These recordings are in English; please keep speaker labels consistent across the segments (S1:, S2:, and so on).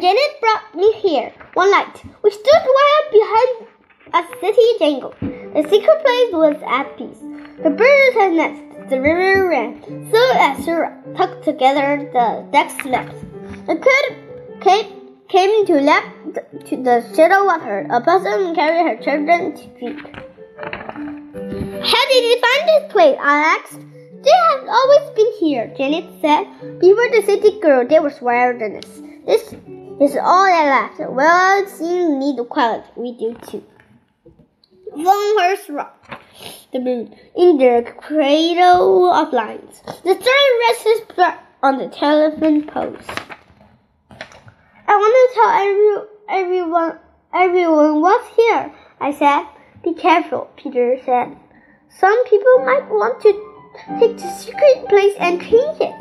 S1: Janet brought me here one night. We stood right behind a city jungle. The secret place was at peace. The birds had nests. The river ran. So as Sarah tucked together the ducks slept. The kid came, came to lap to the shadow water. A possum carried her children to drink. How did you find this place? I asked. They have always been here, Janet said. Before the city grew, there was wilderness. This is all that left. Well, seems need quiet. We do too. Longhurst Rock, the moon, in the cradle of lights. The sun rests blood on the telephone post. I want to tell every, everyone, everyone what's here, I said. Be careful, Peter said. Some people might want to take the secret place and change it.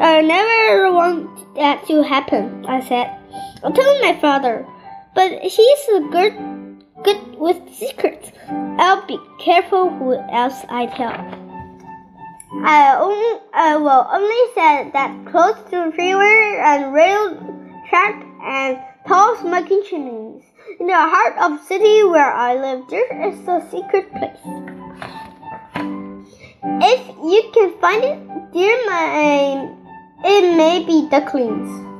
S1: I never want that to happen, I said. I told my father, but he's good, good with secrets. I'll be careful who else I tell. I, only, I will only say that close to freeway and rail track and tall smoking chimneys. In the heart of city where I live, there is a secret place. If you can find it, dear my, it may be ducklings.